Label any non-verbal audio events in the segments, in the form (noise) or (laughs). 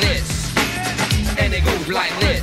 this. And goes like this.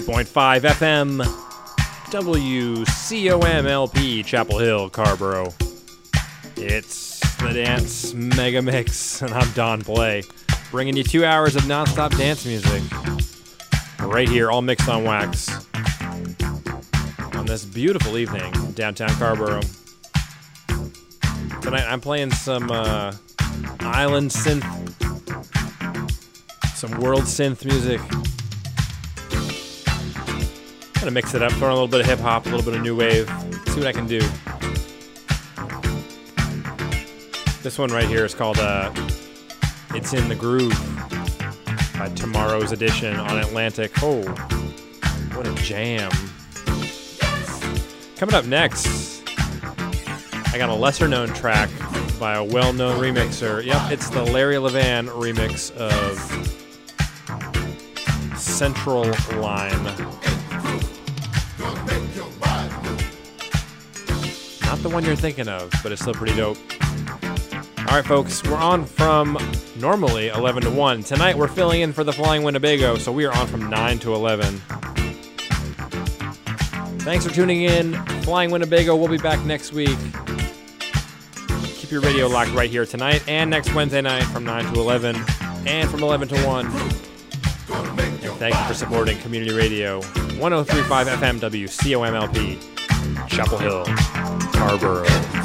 103.5 FM, WCOMLP, Chapel Hill, Carrboro. It's the Dance Mega Mix, (laughs) and I'm Don Play, bringing you two hours of nonstop dance music. Right here, all mixed on wax. On this beautiful evening, downtown Carrboro. Tonight, I'm playing some uh, island synth, some world synth music. Gonna mix it up, throw in a little bit of hip hop, a little bit of new wave, see what I can do. This one right here is called uh, It's in the Groove by Tomorrow's Edition on Atlantic. Oh, what a jam. Coming up next, I got a lesser known track by a well known remixer. Yep, it's the Larry Levan remix of Central Line. Not the one you're thinking of, but it's still pretty dope. All right, folks, we're on from normally 11 to 1. Tonight we're filling in for the Flying Winnebago, so we are on from 9 to 11. Thanks for tuning in. Flying Winnebago, we'll be back next week. Keep your radio locked right here tonight and next Wednesday night from 9 to 11 and from 11 to 1. And thank you for supporting Community Radio 1035 FM WCOMLP, Chapel Hill, Scarborough.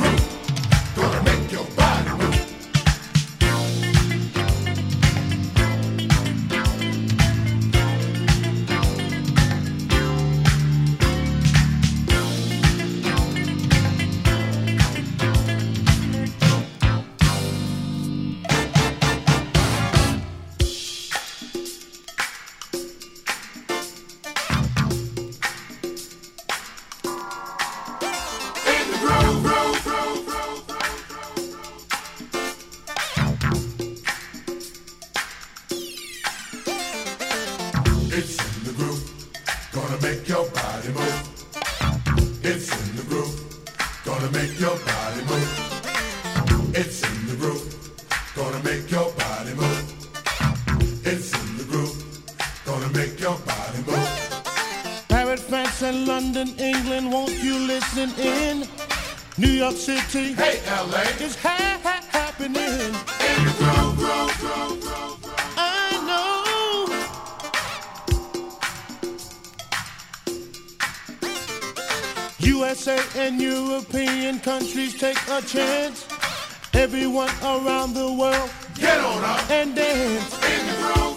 USA and European countries take a chance. Everyone around the world Get on up, and dance. in the groove,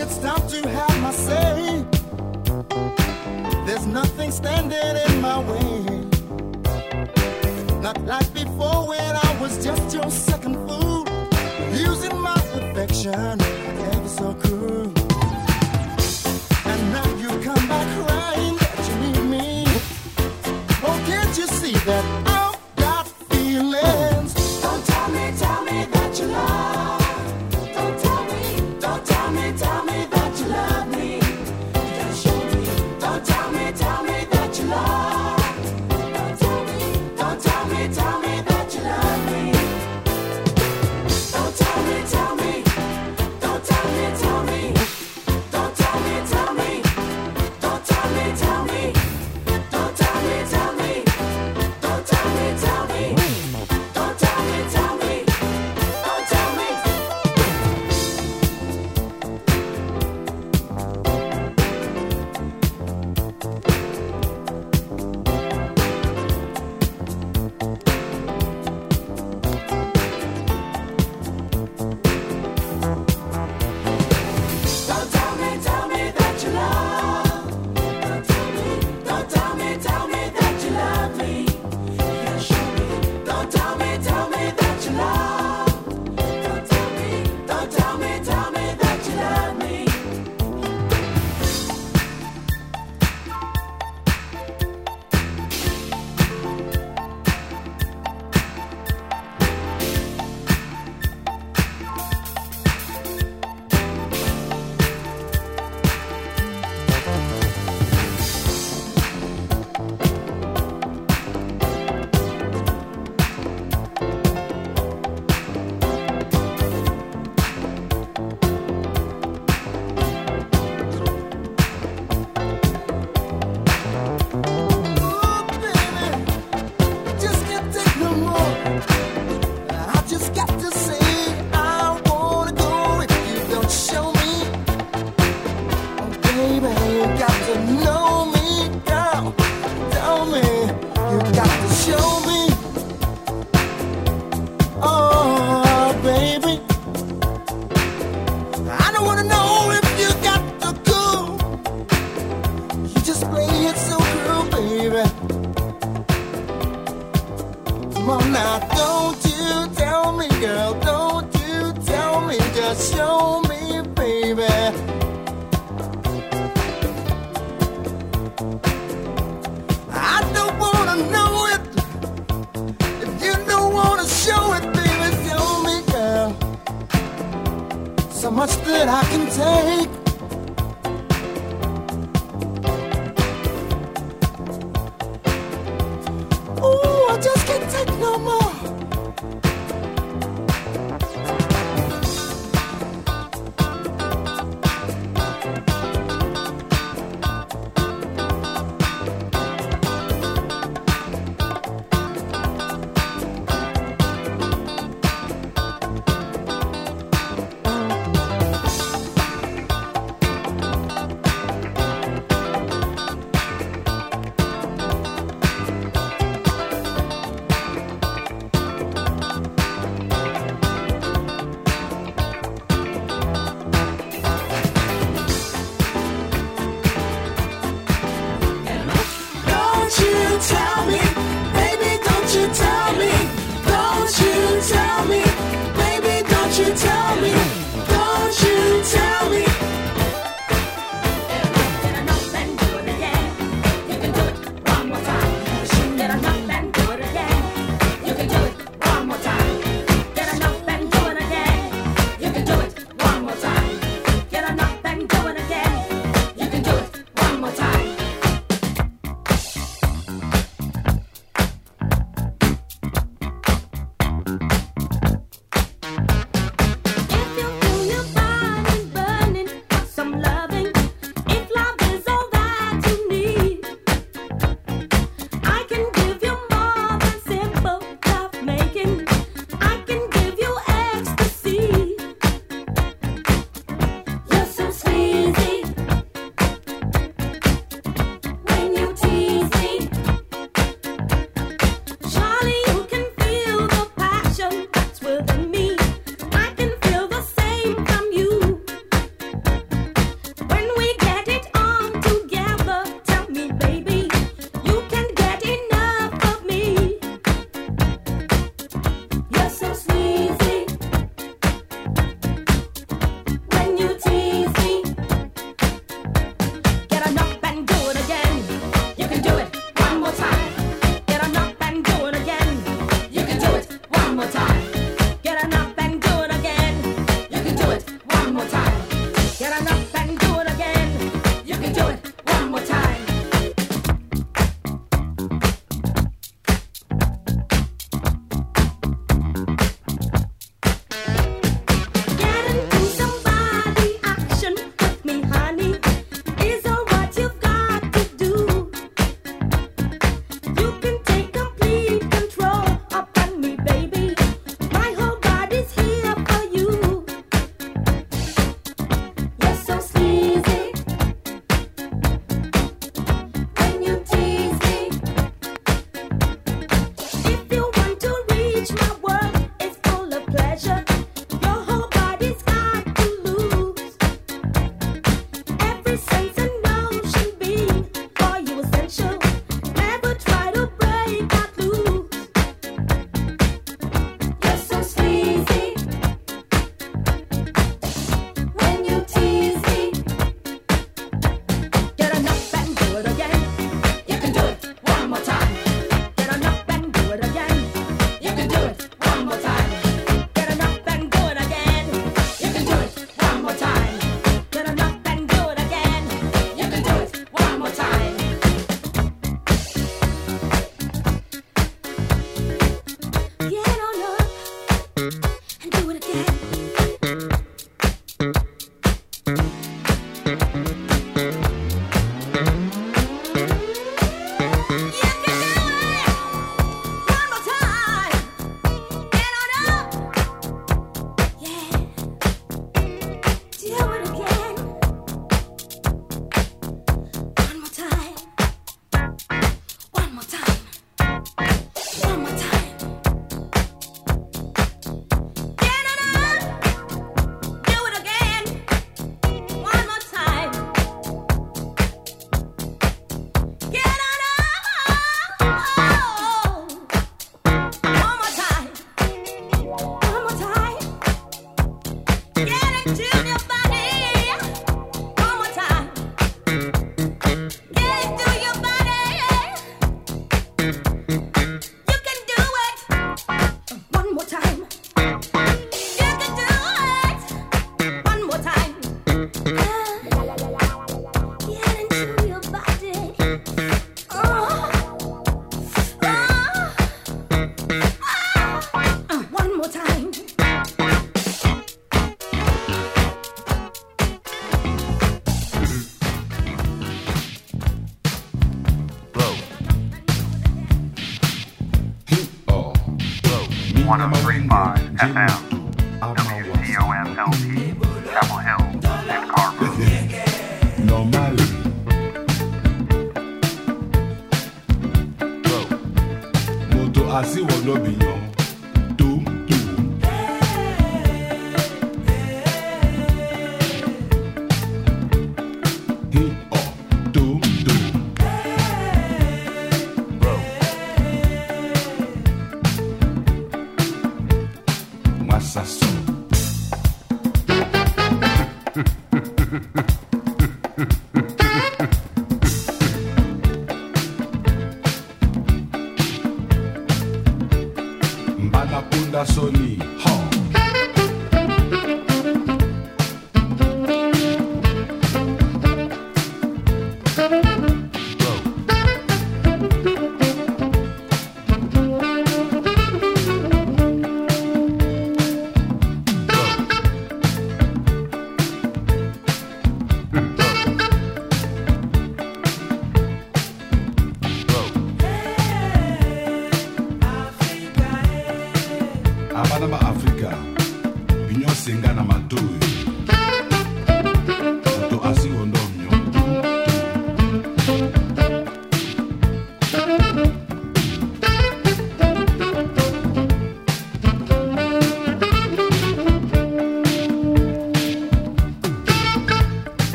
It's time to have my say. There's nothing standing in my way. Not like before when I was just your second fool, using my affection ever so cruel.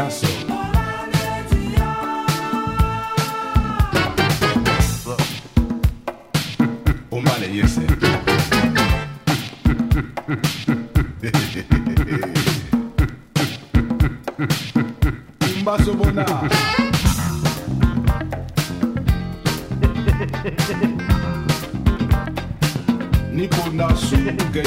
Naso. Umane yese. Umbaso bona. Niko na suke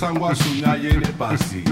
San Guasu, Naye, Nepasi.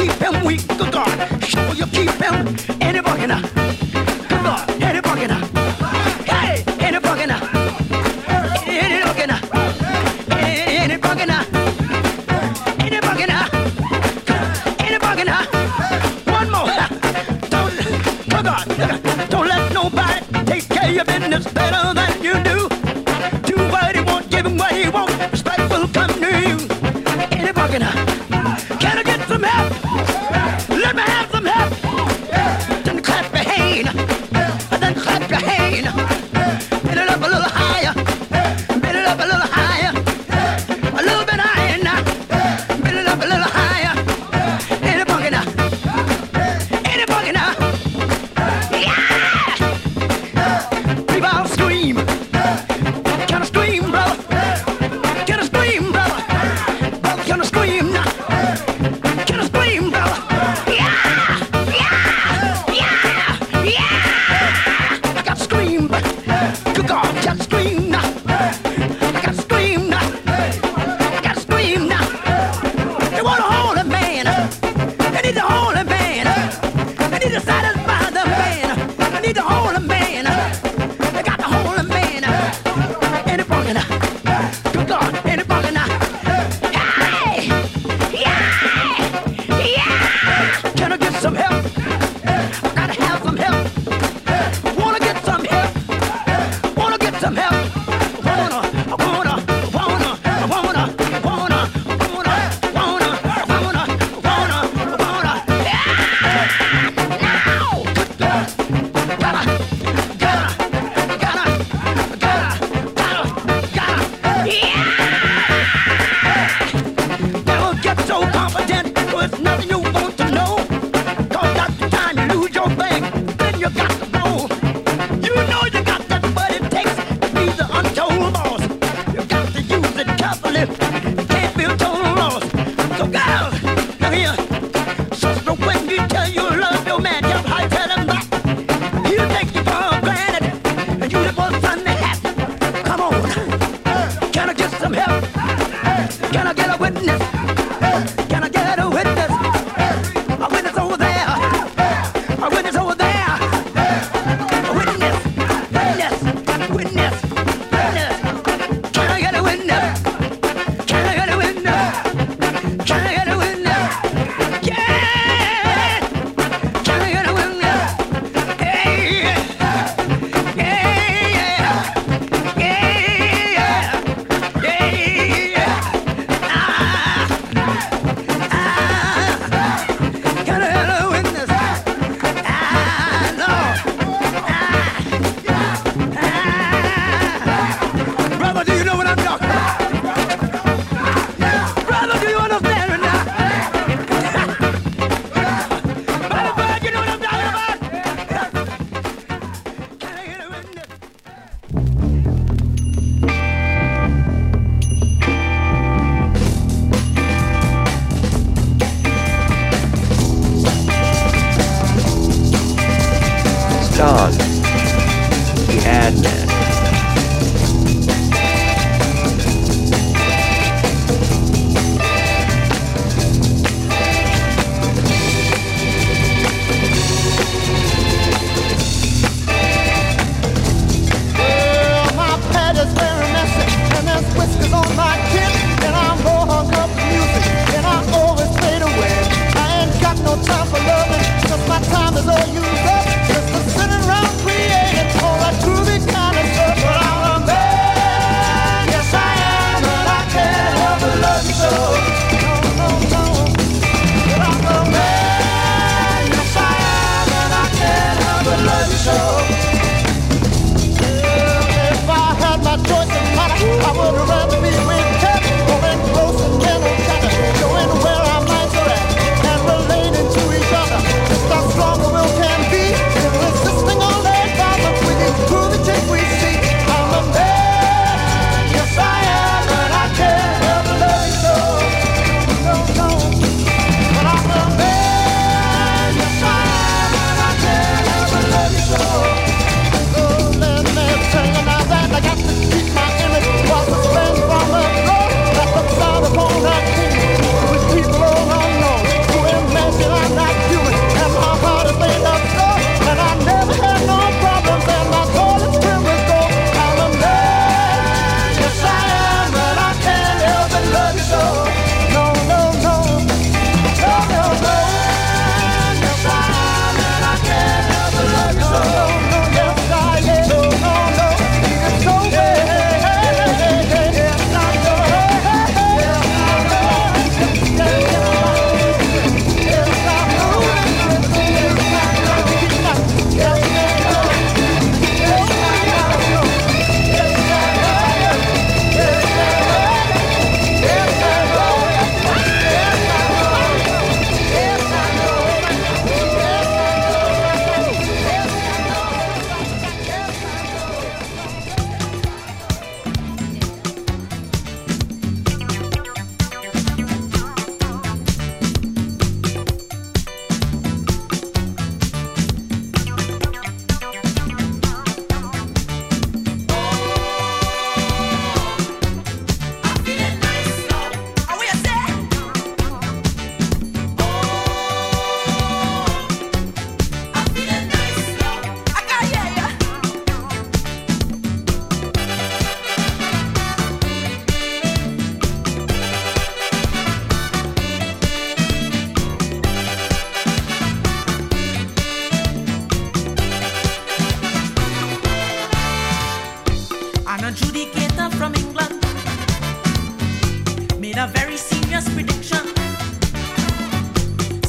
Keep him weak.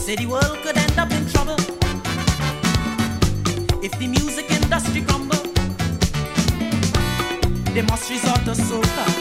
city world could end up in trouble if the music industry crumbled. They must resort to soca.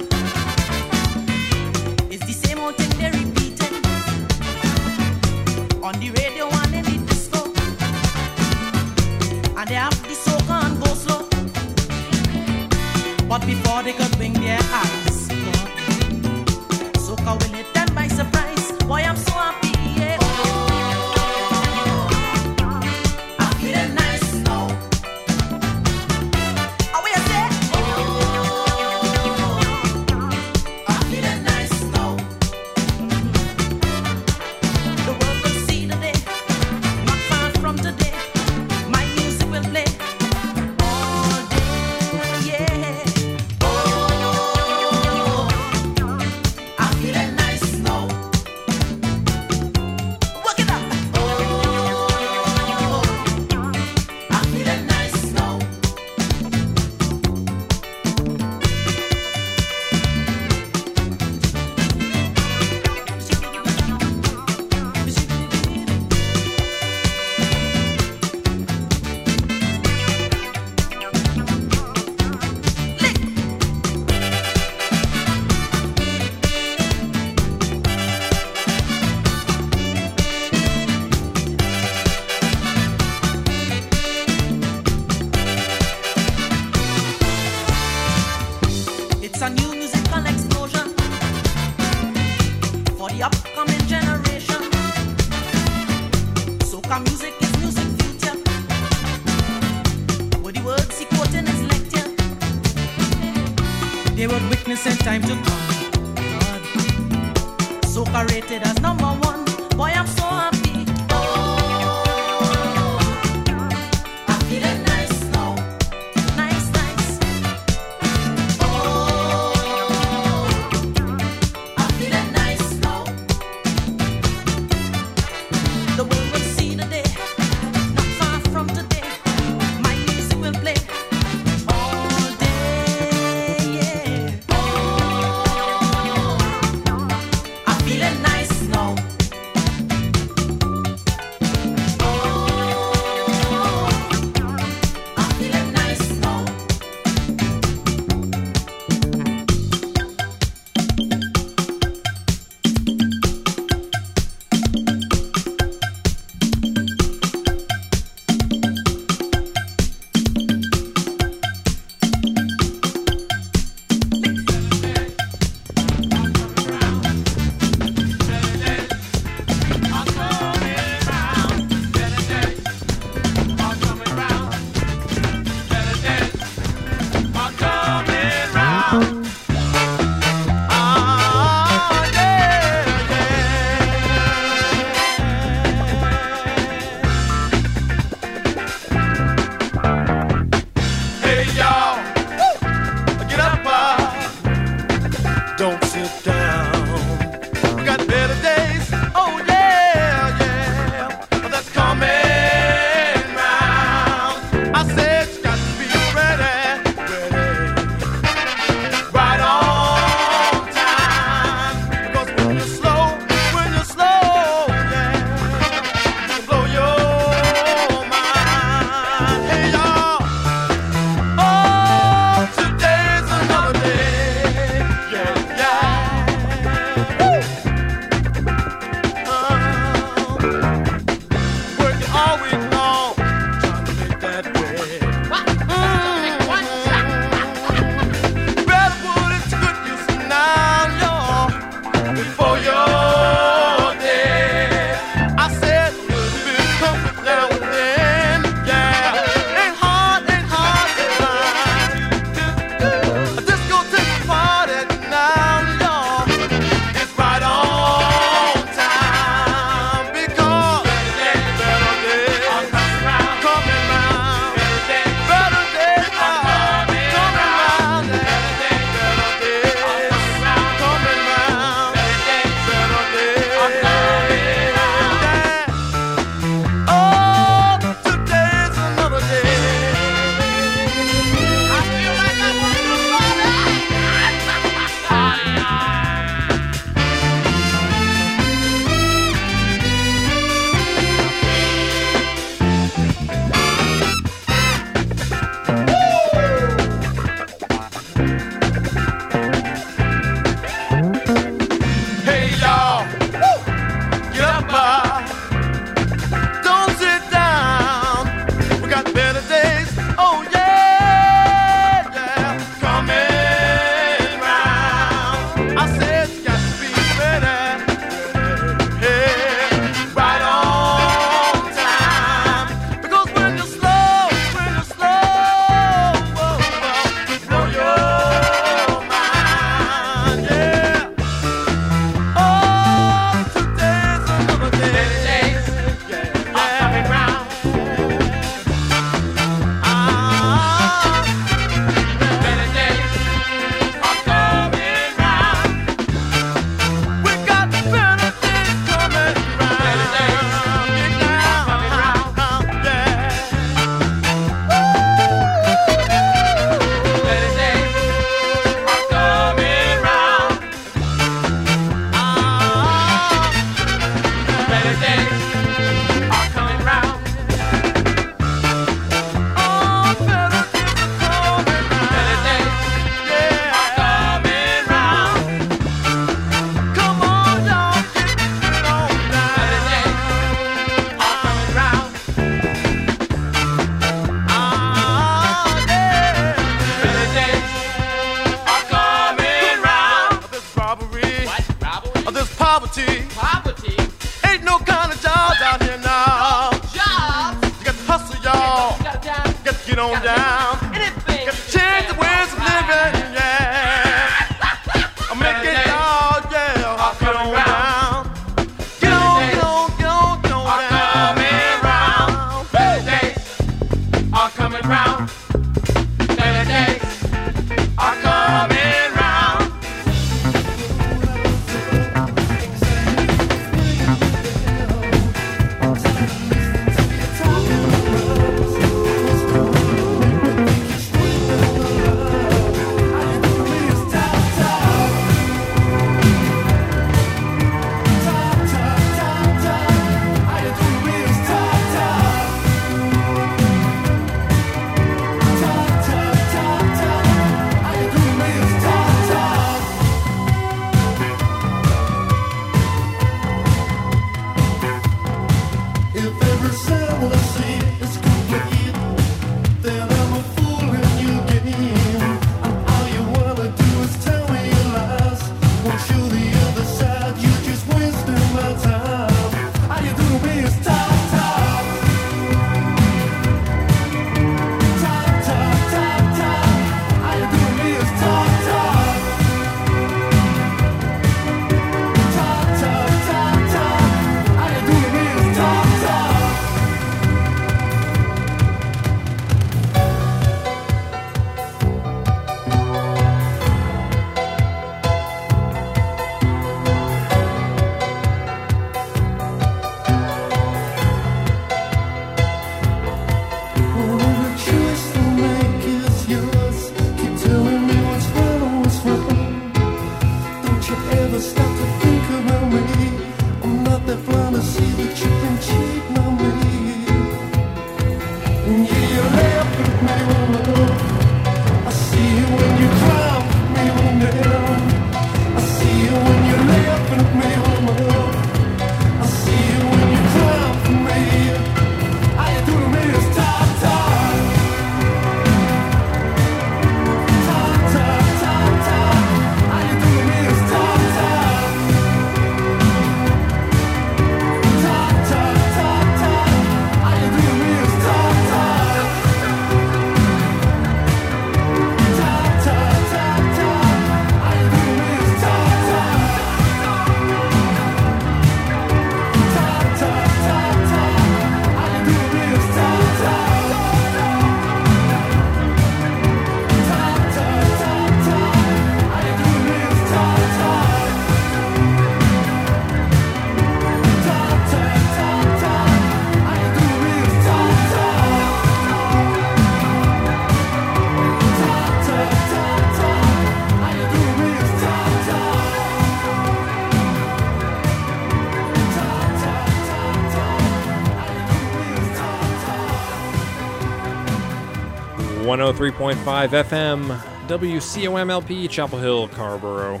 103.5 FM, WCOMLP, Chapel Hill, Carrboro.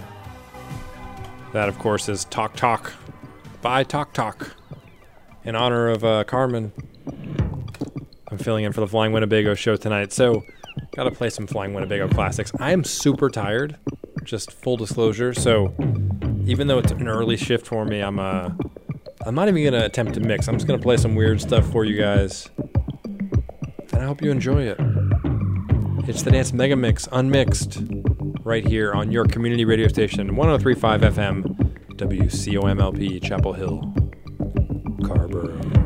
That, of course, is Talk Talk by Talk Talk in honor of uh, Carmen. I'm filling in for the Flying Winnebago show tonight, so gotta play some Flying Winnebago classics. I am super tired, just full disclosure. So even though it's an early shift for me, I'm uh, I'm not even gonna attempt to mix. I'm just gonna play some weird stuff for you guys, and I hope you enjoy it. It's the Dance Mega Mix Unmixed right here on your community radio station 1035 FM WCOMLP Chapel Hill Carrboro.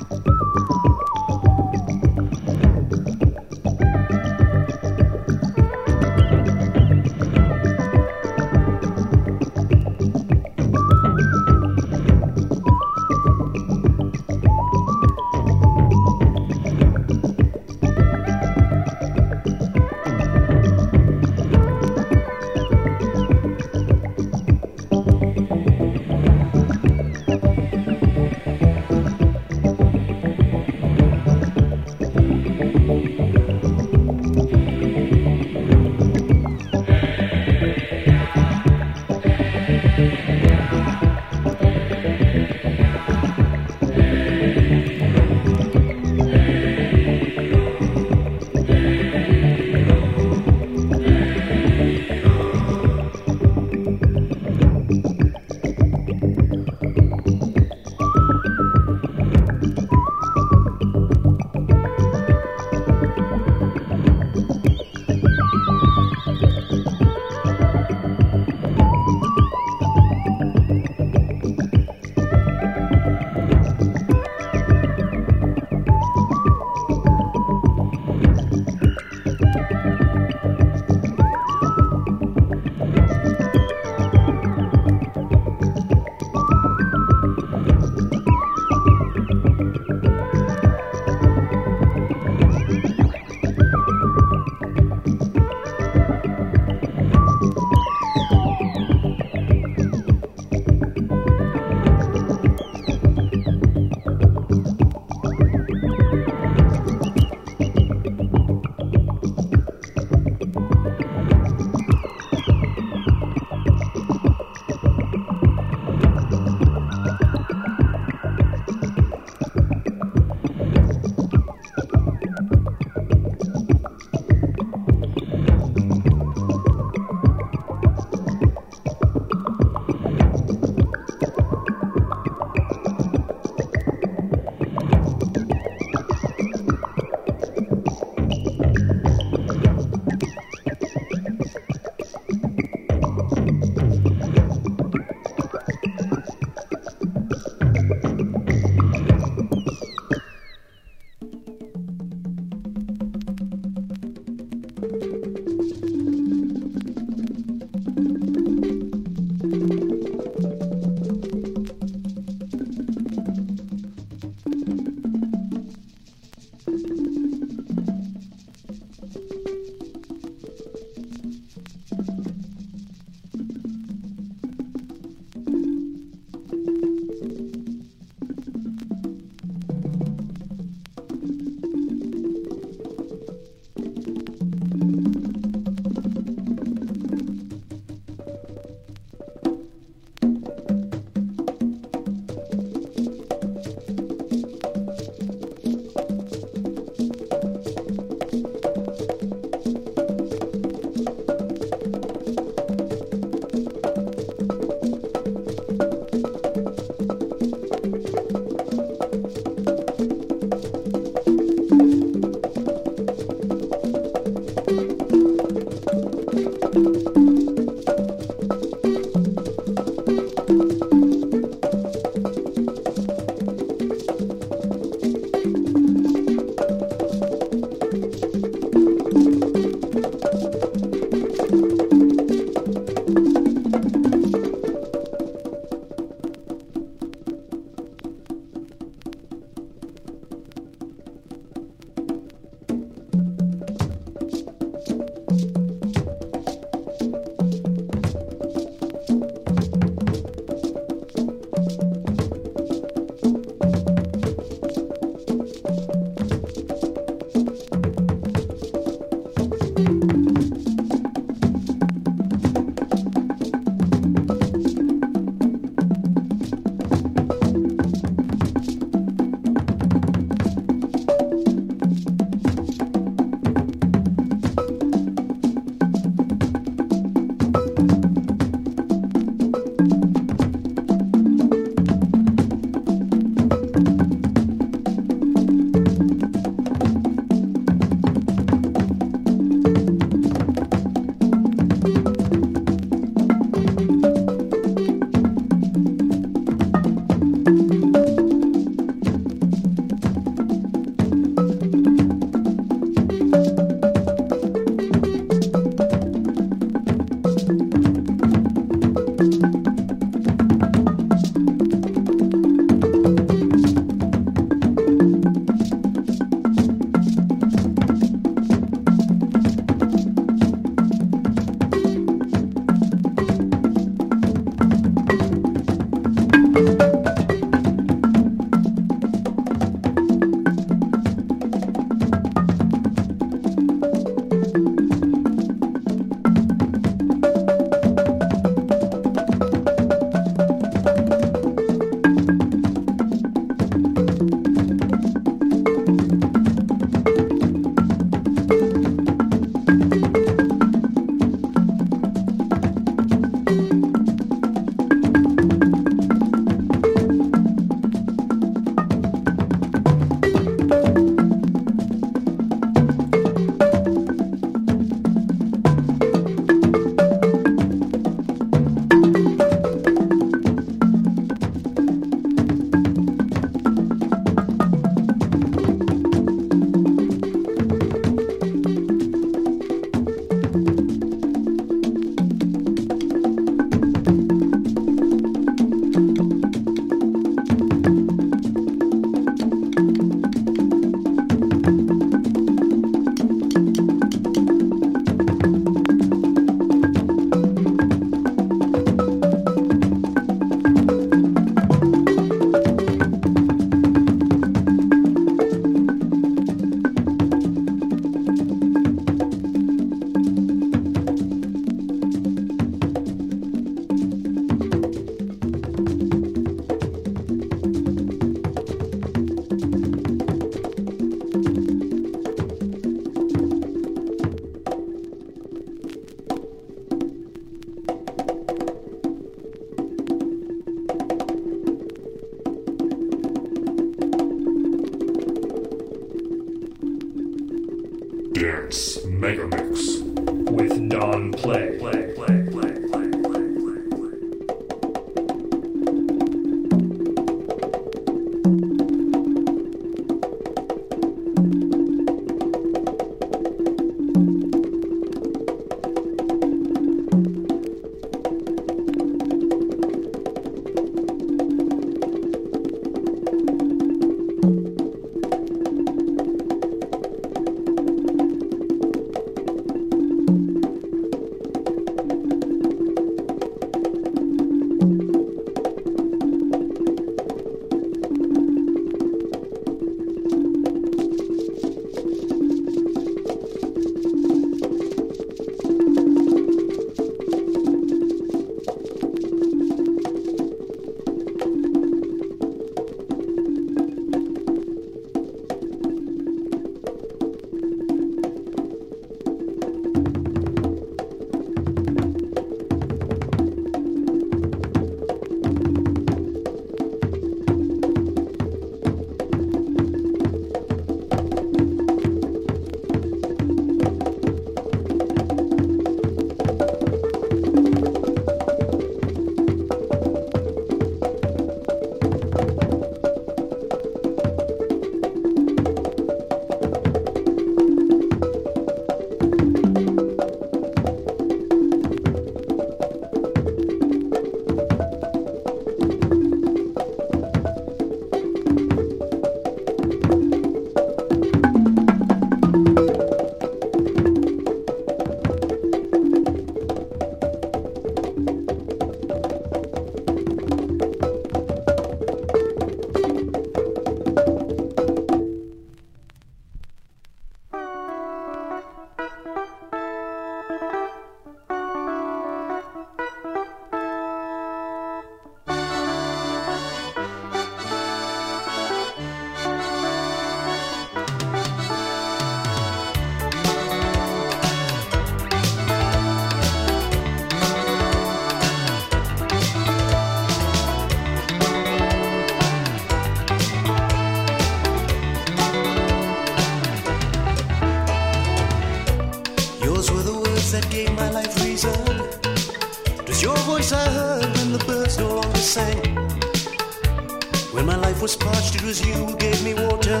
was you who gave me water.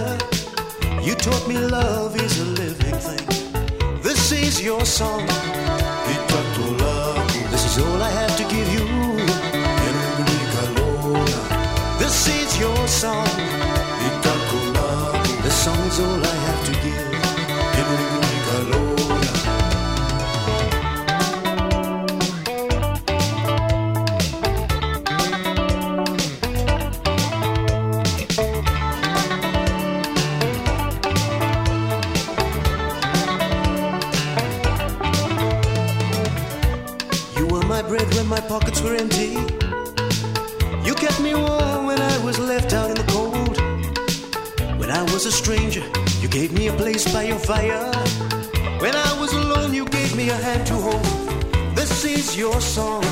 You taught me love is a living thing. This is your song. were empty. You kept me warm when I was left out in the cold. When I was a stranger, you gave me a place by your fire. When I was alone, you gave me a hand to hold. This is your song.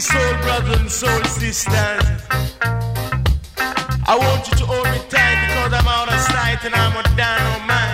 Soul brothers and soul sisters, I want you to hold me tight because I'm out of sight and I'm a dynamite. Oh